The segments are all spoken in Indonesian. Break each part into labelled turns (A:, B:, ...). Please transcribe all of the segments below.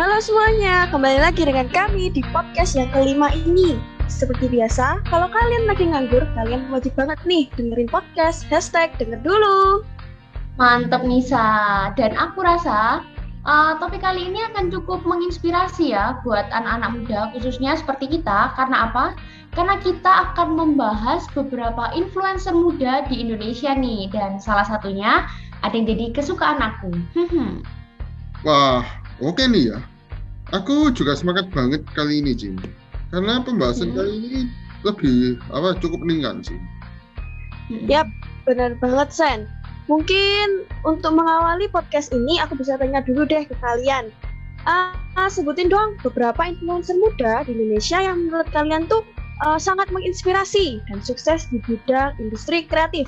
A: Halo semuanya, kembali lagi dengan kami di podcast yang kelima ini. Seperti biasa, kalau kalian lagi nganggur, kalian wajib banget nih dengerin podcast hashtag denger dulu.
B: Mantep Nisa, dan aku rasa uh, topik kali ini akan cukup menginspirasi ya buat anak-anak muda khususnya seperti kita. Karena apa? Karena kita akan membahas beberapa influencer muda di Indonesia nih, dan salah satunya ada yang jadi kesukaan aku.
C: Wah, oke okay nih ya. Aku juga semangat banget kali ini, Jin. Karena pembahasan hmm. kali ini lebih apa cukup ringan sih.
A: Yap, benar banget Sen. Mungkin untuk mengawali podcast ini aku bisa tanya dulu deh ke kalian. Uh, uh, sebutin dong beberapa influencer muda di Indonesia yang menurut kalian tuh uh, sangat menginspirasi dan sukses di bidang industri kreatif.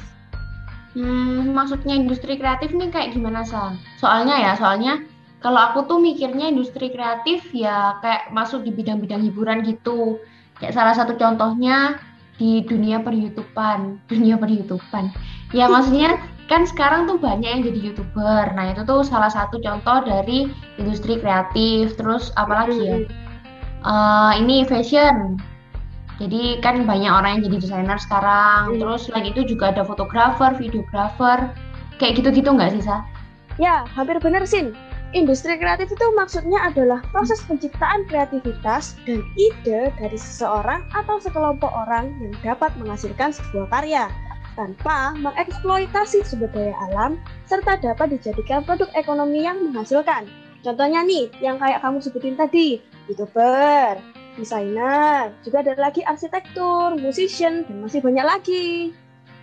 B: Hmm, maksudnya industri kreatif nih kayak gimana Sa? Soalnya ya, soalnya kalau aku tuh mikirnya industri kreatif ya kayak masuk di bidang-bidang hiburan gitu. Kayak salah satu contohnya di dunia per YouTubean, dunia per YouTubean. Ya maksudnya kan sekarang tuh banyak yang jadi youtuber. Nah itu tuh salah satu contoh dari industri kreatif. Terus apalagi ya? Uh, ini fashion. Jadi kan banyak orang yang jadi desainer sekarang. Terus lagi itu juga ada fotografer, videografer. Kayak gitu-gitu nggak sih, Sa?
A: Ya, hampir bener, Sin. Industri kreatif itu maksudnya adalah proses penciptaan kreativitas dan ide dari seseorang atau sekelompok orang yang dapat menghasilkan sebuah karya tanpa mengeksploitasi sumber daya alam serta dapat dijadikan produk ekonomi yang menghasilkan. Contohnya nih, yang kayak kamu sebutin tadi, youtuber, desainer, juga ada lagi arsitektur, musician, dan masih banyak lagi.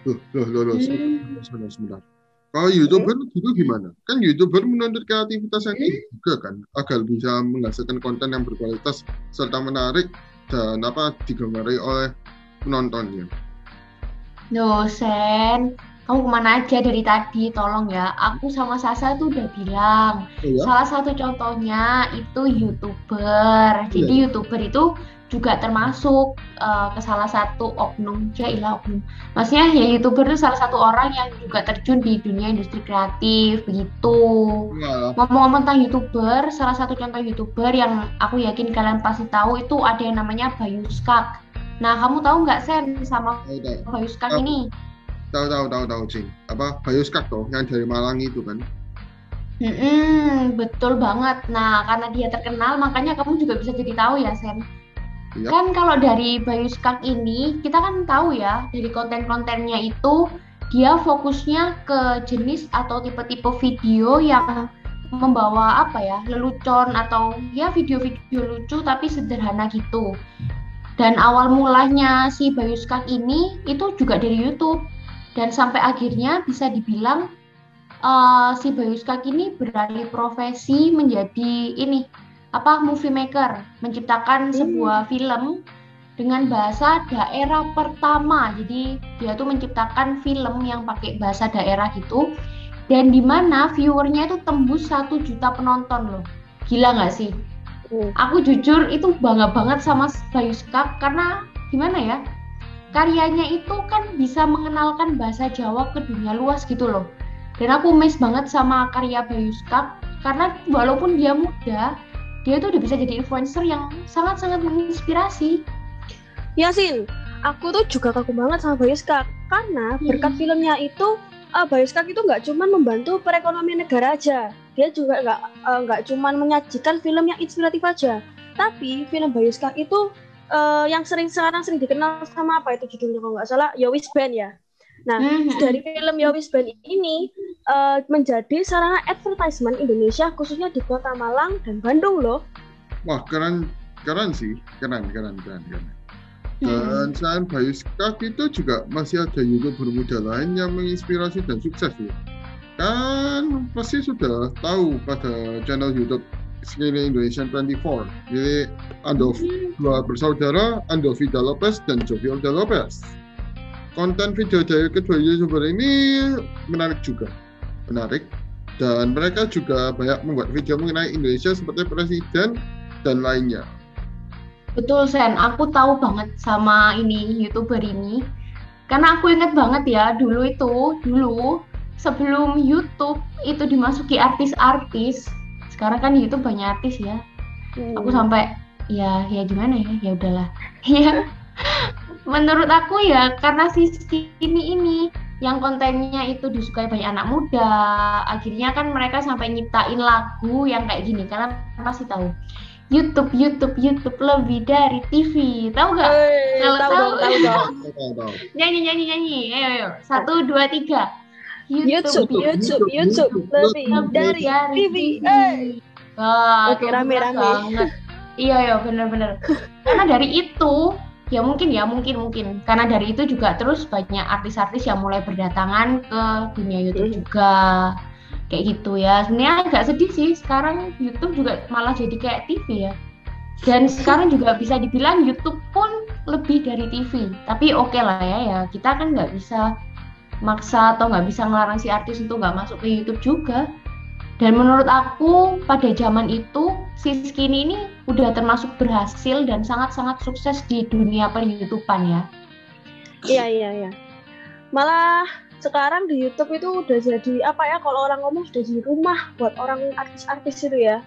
C: Loh, loh, loh, loh, sebentar, sebentar, sebentar. Kalau YouTuber hmm? itu gimana? Kan YouTuber menuntut kreativitas yang tinggi hmm? juga kan, agar bisa menghasilkan konten yang berkualitas serta menarik dan apa digemari oleh penontonnya.
B: Dosen, kamu ke mana aja dari tadi? Tolong ya, aku sama Sasa tuh udah bilang. Iya? Salah satu contohnya itu youtuber. Jadi iya. youtuber itu juga termasuk uh, ke salah satu oknum ya ilah oknum. Maksudnya ya youtuber itu salah satu orang yang juga terjun di dunia industri kreatif begitu. Ngomong-ngomong tentang youtuber salah satu contoh youtuber yang aku yakin kalian pasti tahu itu ada yang namanya Bayu Skak. Nah kamu tahu nggak Sen sama Bayu Skak ini?
C: Tahu tahu tahu tahu sih apa? Bayu Skak tuh yang dari Malang itu kan?
B: Hmm, betul banget. Nah, karena dia terkenal, makanya kamu juga bisa jadi tahu ya, Sen. Yep. Iya. Kan kalau dari Bayu Skak ini kita kan tahu ya dari konten-kontennya itu dia fokusnya ke jenis atau tipe-tipe video yang membawa apa ya lelucon atau ya video-video lucu tapi sederhana gitu. Dan awal mulanya si Bayu Skak ini itu juga dari YouTube dan sampai akhirnya bisa dibilang uh, si Bayu Skak ini beralih profesi menjadi ini apa movie maker menciptakan hmm. sebuah film dengan bahasa daerah pertama. Jadi dia tuh menciptakan film yang pakai bahasa daerah gitu. Dan di mana viewernya itu tembus satu juta penonton loh. Gila nggak sih? Hmm. Aku jujur itu bangga banget sama Bayu Skak karena gimana ya? Karyanya itu kan bisa mengenalkan bahasa Jawa ke dunia luas gitu loh. Dan aku miss banget sama karya Bayu Skak karena walaupun dia muda, dia tuh udah bisa jadi influencer yang sangat-sangat menginspirasi.
A: Yasin, aku tuh juga kaku banget sama Bayu Skak karena hmm. berkat filmnya itu uh, Bayu Skak itu nggak cuma membantu perekonomian negara aja, dia juga nggak uh, nggak cuma menyajikan film yang inspiratif aja, tapi film Bayu Skak itu uh, yang sering sekarang sering dikenal sama apa itu judulnya kalau nggak salah Yowis Band ya. Nah, mm-hmm. dari film Yowis Band ini uh, menjadi sarana advertisement Indonesia khususnya di Kota Malang dan Bandung loh.
C: Wah, keren keren sih. Keren, keren, keren, keren. Dan selain Bayu Skak itu juga masih ada youtuber muda lain yang menginspirasi dan sukses ya. Kan pasti sudah tahu pada channel YouTube Skinny Indonesia 24 milik Ando dua bersaudara Ando Vida Lopez dan Jovialda Lopez konten video dari kedua youtuber ini menarik juga menarik. Dan mereka juga banyak membuat video mengenai Indonesia seperti presiden dan lainnya.
B: Betul Sen. Aku tahu banget sama ini youtuber ini. Karena aku inget banget ya dulu itu dulu sebelum YouTube itu dimasuki artis-artis sekarang kan YouTube banyak artis ya. Hmm. aku sampai ya ya gimana ya? Ya udahlah. Ya. Menurut aku ya karena sisi ini ini yang kontennya itu disukai banyak anak muda. Akhirnya kan mereka sampai nyiptain lagu yang kayak gini. Karena pasti tahu? YouTube YouTube YouTube lebih dari TV tahu nggak?
A: Kalau tahu tahu,
B: nyanyi nyanyi nyanyi. Ayo ayo. Satu dua tiga.
A: YouTube YouTube YouTube, YouTube lebih dari TV
B: Wah, Oke rame rame. iya ya bener-bener karena dari itu ya mungkin ya mungkin mungkin. Karena dari itu juga terus banyak artis-artis yang mulai berdatangan ke dunia YouTube hmm. juga. Kayak gitu ya. Sebenarnya agak sedih sih sekarang YouTube juga malah jadi kayak TV ya. Dan sekarang juga bisa dibilang YouTube pun lebih dari TV tapi oke okay lah ya ya. Kita kan nggak bisa maksa atau nggak bisa ngelarang si artis untuk nggak masuk ke YouTube juga dan menurut aku pada zaman itu si Skinny ini udah termasuk berhasil dan sangat-sangat sukses di dunia per YouTubean ya.
A: Iya iya iya. Malah sekarang di YouTube itu udah jadi apa ya kalau orang ngomong sudah jadi rumah buat orang artis-artis itu ya.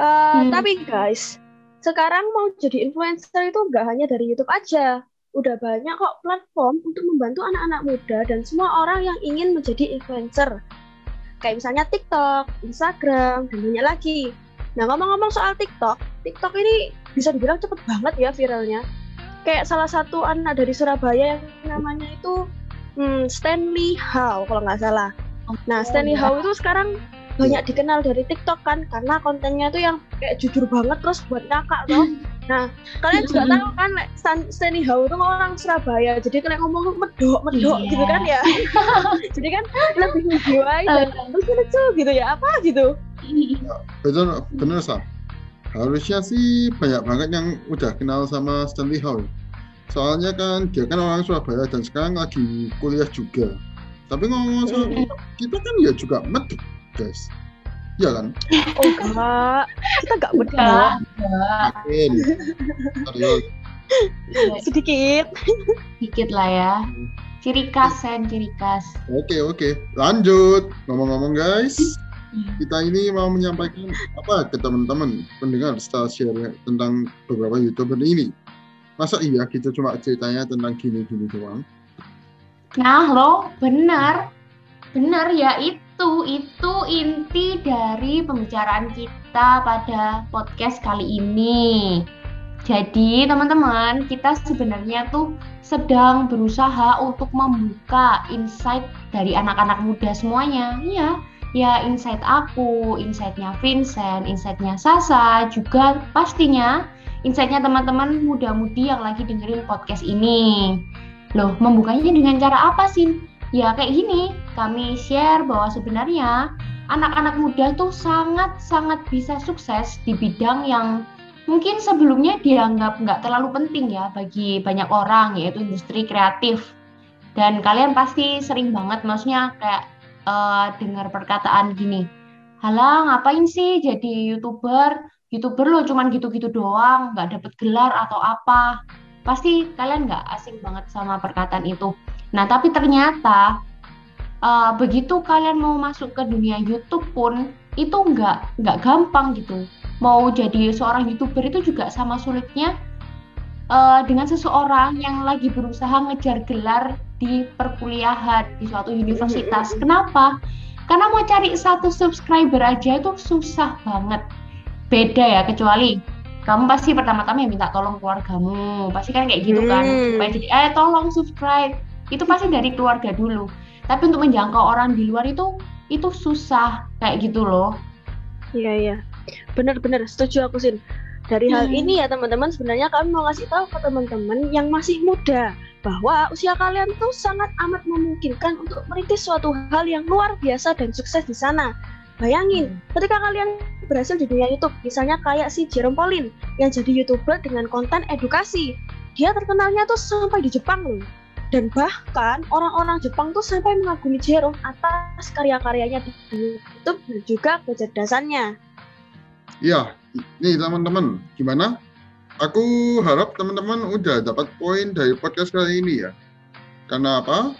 A: Uh, hmm. Tapi guys, sekarang mau jadi influencer itu nggak hanya dari YouTube aja. Udah banyak kok platform untuk membantu anak-anak muda dan semua orang yang ingin menjadi influencer kayak misalnya TikTok, Instagram, dan banyak lagi. Nah ngomong-ngomong soal TikTok, TikTok ini bisa dibilang cepet banget ya viralnya. Kayak salah satu anak dari Surabaya yang namanya itu hmm, Stanley Howe kalau nggak salah. Nah Stanley Howe itu sekarang banyak dikenal dari TikTok kan karena kontennya tuh yang kayak jujur banget terus buat kakak loh. Nah, kalian juga tahu kan Stan, Stanley Howe itu orang Surabaya, jadi kalian ngomong medok, medok yeah. gitu kan ya. jadi kan lebih menjiwai dan terus lucu gitu ya, apa gitu.
C: Betul, benar sah. Harusnya sih banyak banget yang udah kenal sama Stanley Howe. Soalnya kan dia kan orang Surabaya dan sekarang lagi kuliah juga. Tapi ngomong soal kita kan ya juga medok, guys. Iya kan?
A: Oh enggak, kita enggak berdua. Makin. Sedikit.
B: Sedikit lah ya. Ciri khas, Sen, ciri khas.
C: Oke, oke. Lanjut. Ngomong-ngomong guys, kita ini mau menyampaikan apa ke teman-teman pendengar setelah share tentang beberapa youtuber ini. Masa iya kita cuma ceritanya tentang gini-gini doang?
B: Nah lo, benar. Benar ya itu itu itu inti dari pembicaraan kita pada podcast kali ini. Jadi teman-teman, kita sebenarnya tuh sedang berusaha untuk membuka insight dari anak-anak muda semuanya. Iya, ya insight aku, insightnya Vincent, insightnya Sasa, juga pastinya insightnya teman-teman muda-mudi yang lagi dengerin podcast ini. Loh, membukanya dengan cara apa sih? Ya kayak gini, kami share bahwa sebenarnya anak-anak muda tuh sangat-sangat bisa sukses di bidang yang mungkin sebelumnya dianggap nggak terlalu penting ya bagi banyak orang, yaitu industri kreatif. Dan kalian pasti sering banget, maksudnya kayak uh, dengar perkataan gini, halah ngapain sih jadi youtuber? Youtuber lo cuman gitu-gitu doang, nggak dapet gelar atau apa. Pasti kalian nggak asing banget sama perkataan itu. Nah, tapi ternyata uh, begitu kalian mau masuk ke dunia YouTube pun itu nggak nggak gampang gitu. Mau jadi seorang youtuber itu juga sama sulitnya uh, dengan seseorang yang lagi berusaha ngejar gelar di perkuliahan di suatu universitas. Kenapa? Karena mau cari satu subscriber aja itu susah banget. Beda ya, kecuali kamu pasti pertama-tama minta tolong keluargamu. Pasti kan kayak gitu kan. Hmm. Supaya jadi, eh tolong subscribe itu pasti dari keluarga dulu tapi untuk menjangkau orang di luar itu itu susah kayak gitu loh
A: iya iya benar-benar setuju aku sih dari hal hmm. ini ya teman-teman sebenarnya kami mau kasih tahu ke teman-teman yang masih muda bahwa usia kalian tuh sangat amat memungkinkan untuk merintis suatu hal yang luar biasa dan sukses di sana. Bayangin, hmm. ketika kalian berhasil di dunia YouTube, misalnya kayak si Jerome Pauline yang jadi YouTuber dengan konten edukasi. Dia terkenalnya tuh sampai di Jepang loh dan bahkan orang-orang Jepang tuh sampai mengagumi Jerome atas karya-karyanya di YouTube dan juga kecerdasannya.
C: Iya, nih teman-teman, gimana? Aku harap teman-teman udah dapat poin dari podcast kali ini ya. Karena apa?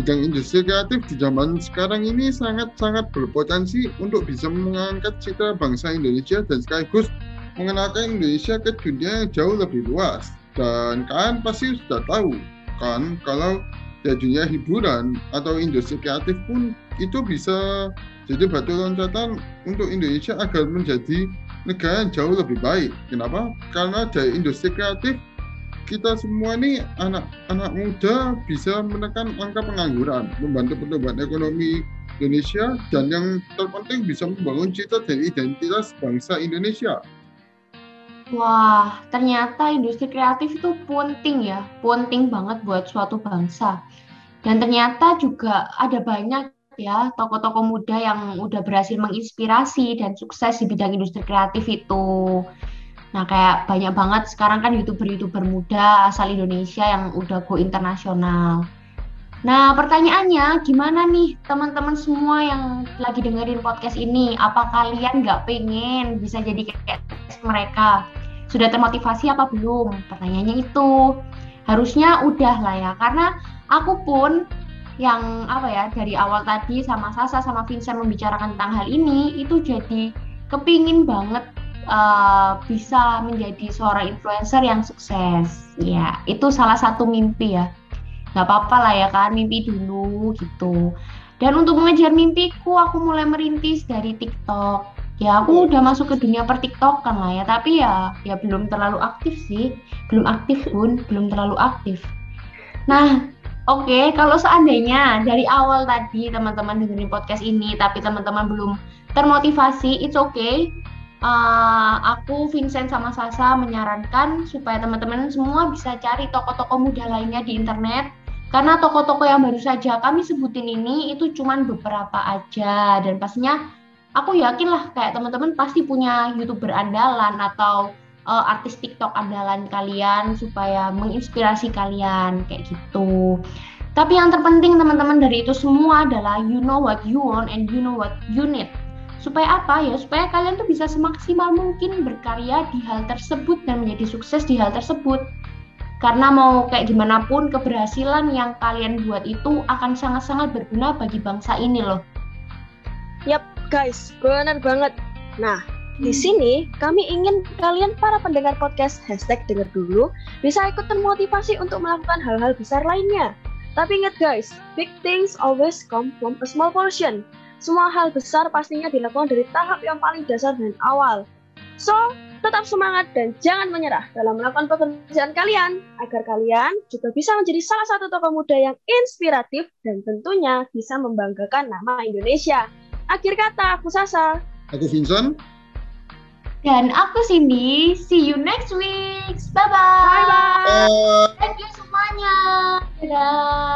C: bidang industri kreatif di zaman sekarang ini sangat-sangat berpotensi untuk bisa mengangkat citra bangsa Indonesia dan sekaligus mengenalkan Indonesia ke dunia yang jauh lebih luas. Dan kalian pasti sudah tahu kan kalau di dunia hiburan atau industri kreatif pun itu bisa jadi batu loncatan untuk Indonesia agar menjadi negara yang jauh lebih baik. Kenapa? Karena dari industri kreatif kita semua nih anak-anak muda bisa menekan angka pengangguran, membantu pertumbuhan ekonomi Indonesia, dan yang terpenting bisa membangun cita dan identitas bangsa Indonesia.
B: Wah, ternyata industri kreatif itu penting ya, penting banget buat suatu bangsa. Dan ternyata juga ada banyak ya tokoh-tokoh muda yang udah berhasil menginspirasi dan sukses di bidang industri kreatif itu. Nah, kayak banyak banget sekarang kan YouTuber-YouTuber muda asal Indonesia yang udah go internasional. Nah, pertanyaannya gimana nih teman-teman semua yang lagi dengerin podcast ini? Apa kalian nggak pengen bisa jadi kayak mereka? Sudah termotivasi apa belum? Pertanyaannya itu. Harusnya udah lah ya, karena aku pun yang apa ya dari awal tadi sama Sasa sama Vincent membicarakan tentang hal ini itu jadi kepingin banget uh, bisa menjadi seorang influencer yang sukses. Ya, itu salah satu mimpi ya. Gak apa-apa lah ya kan, mimpi dulu gitu. Dan untuk mengejar mimpiku, aku mulai merintis dari TikTok. Ya, aku udah masuk ke dunia per TikTok kan lah ya, tapi ya ya belum terlalu aktif sih. Belum aktif pun, belum terlalu aktif. Nah, oke, okay, kalau seandainya dari awal tadi teman-teman dengerin podcast ini, tapi teman-teman belum termotivasi, it's okay. Uh, aku Vincent sama Sasa menyarankan supaya teman-teman semua bisa cari toko-toko muda lainnya di internet. Karena toko-toko yang baru saja kami sebutin ini itu cuma beberapa aja. Dan pastinya aku yakin lah kayak teman-teman pasti punya youtuber andalan atau uh, artis TikTok andalan kalian supaya menginspirasi kalian kayak gitu. Tapi yang terpenting teman-teman dari itu semua adalah you know what you want and you know what you need supaya apa ya supaya kalian tuh bisa semaksimal mungkin berkarya di hal tersebut dan menjadi sukses di hal tersebut karena mau kayak gimana pun keberhasilan yang kalian buat itu akan sangat-sangat berguna bagi bangsa ini loh.
A: Yap guys, benar banget. Nah, di hmm. sini kami ingin kalian para pendengar podcast hashtag dengar dulu bisa ikut termotivasi untuk melakukan hal-hal besar lainnya. Tapi ingat guys, big things always come from a small portion. Semua hal besar pastinya dilakukan dari tahap yang paling dasar dan awal. So, tetap semangat dan jangan menyerah dalam melakukan pekerjaan kalian, agar kalian juga bisa menjadi salah satu tokoh muda yang inspiratif dan tentunya bisa membanggakan nama Indonesia. Akhir kata, aku Sasa.
C: Aku Vincent.
B: Dan aku Cindy. See you next week. Bye-bye.
A: Bye-bye.
B: Thank you semuanya. Dadah.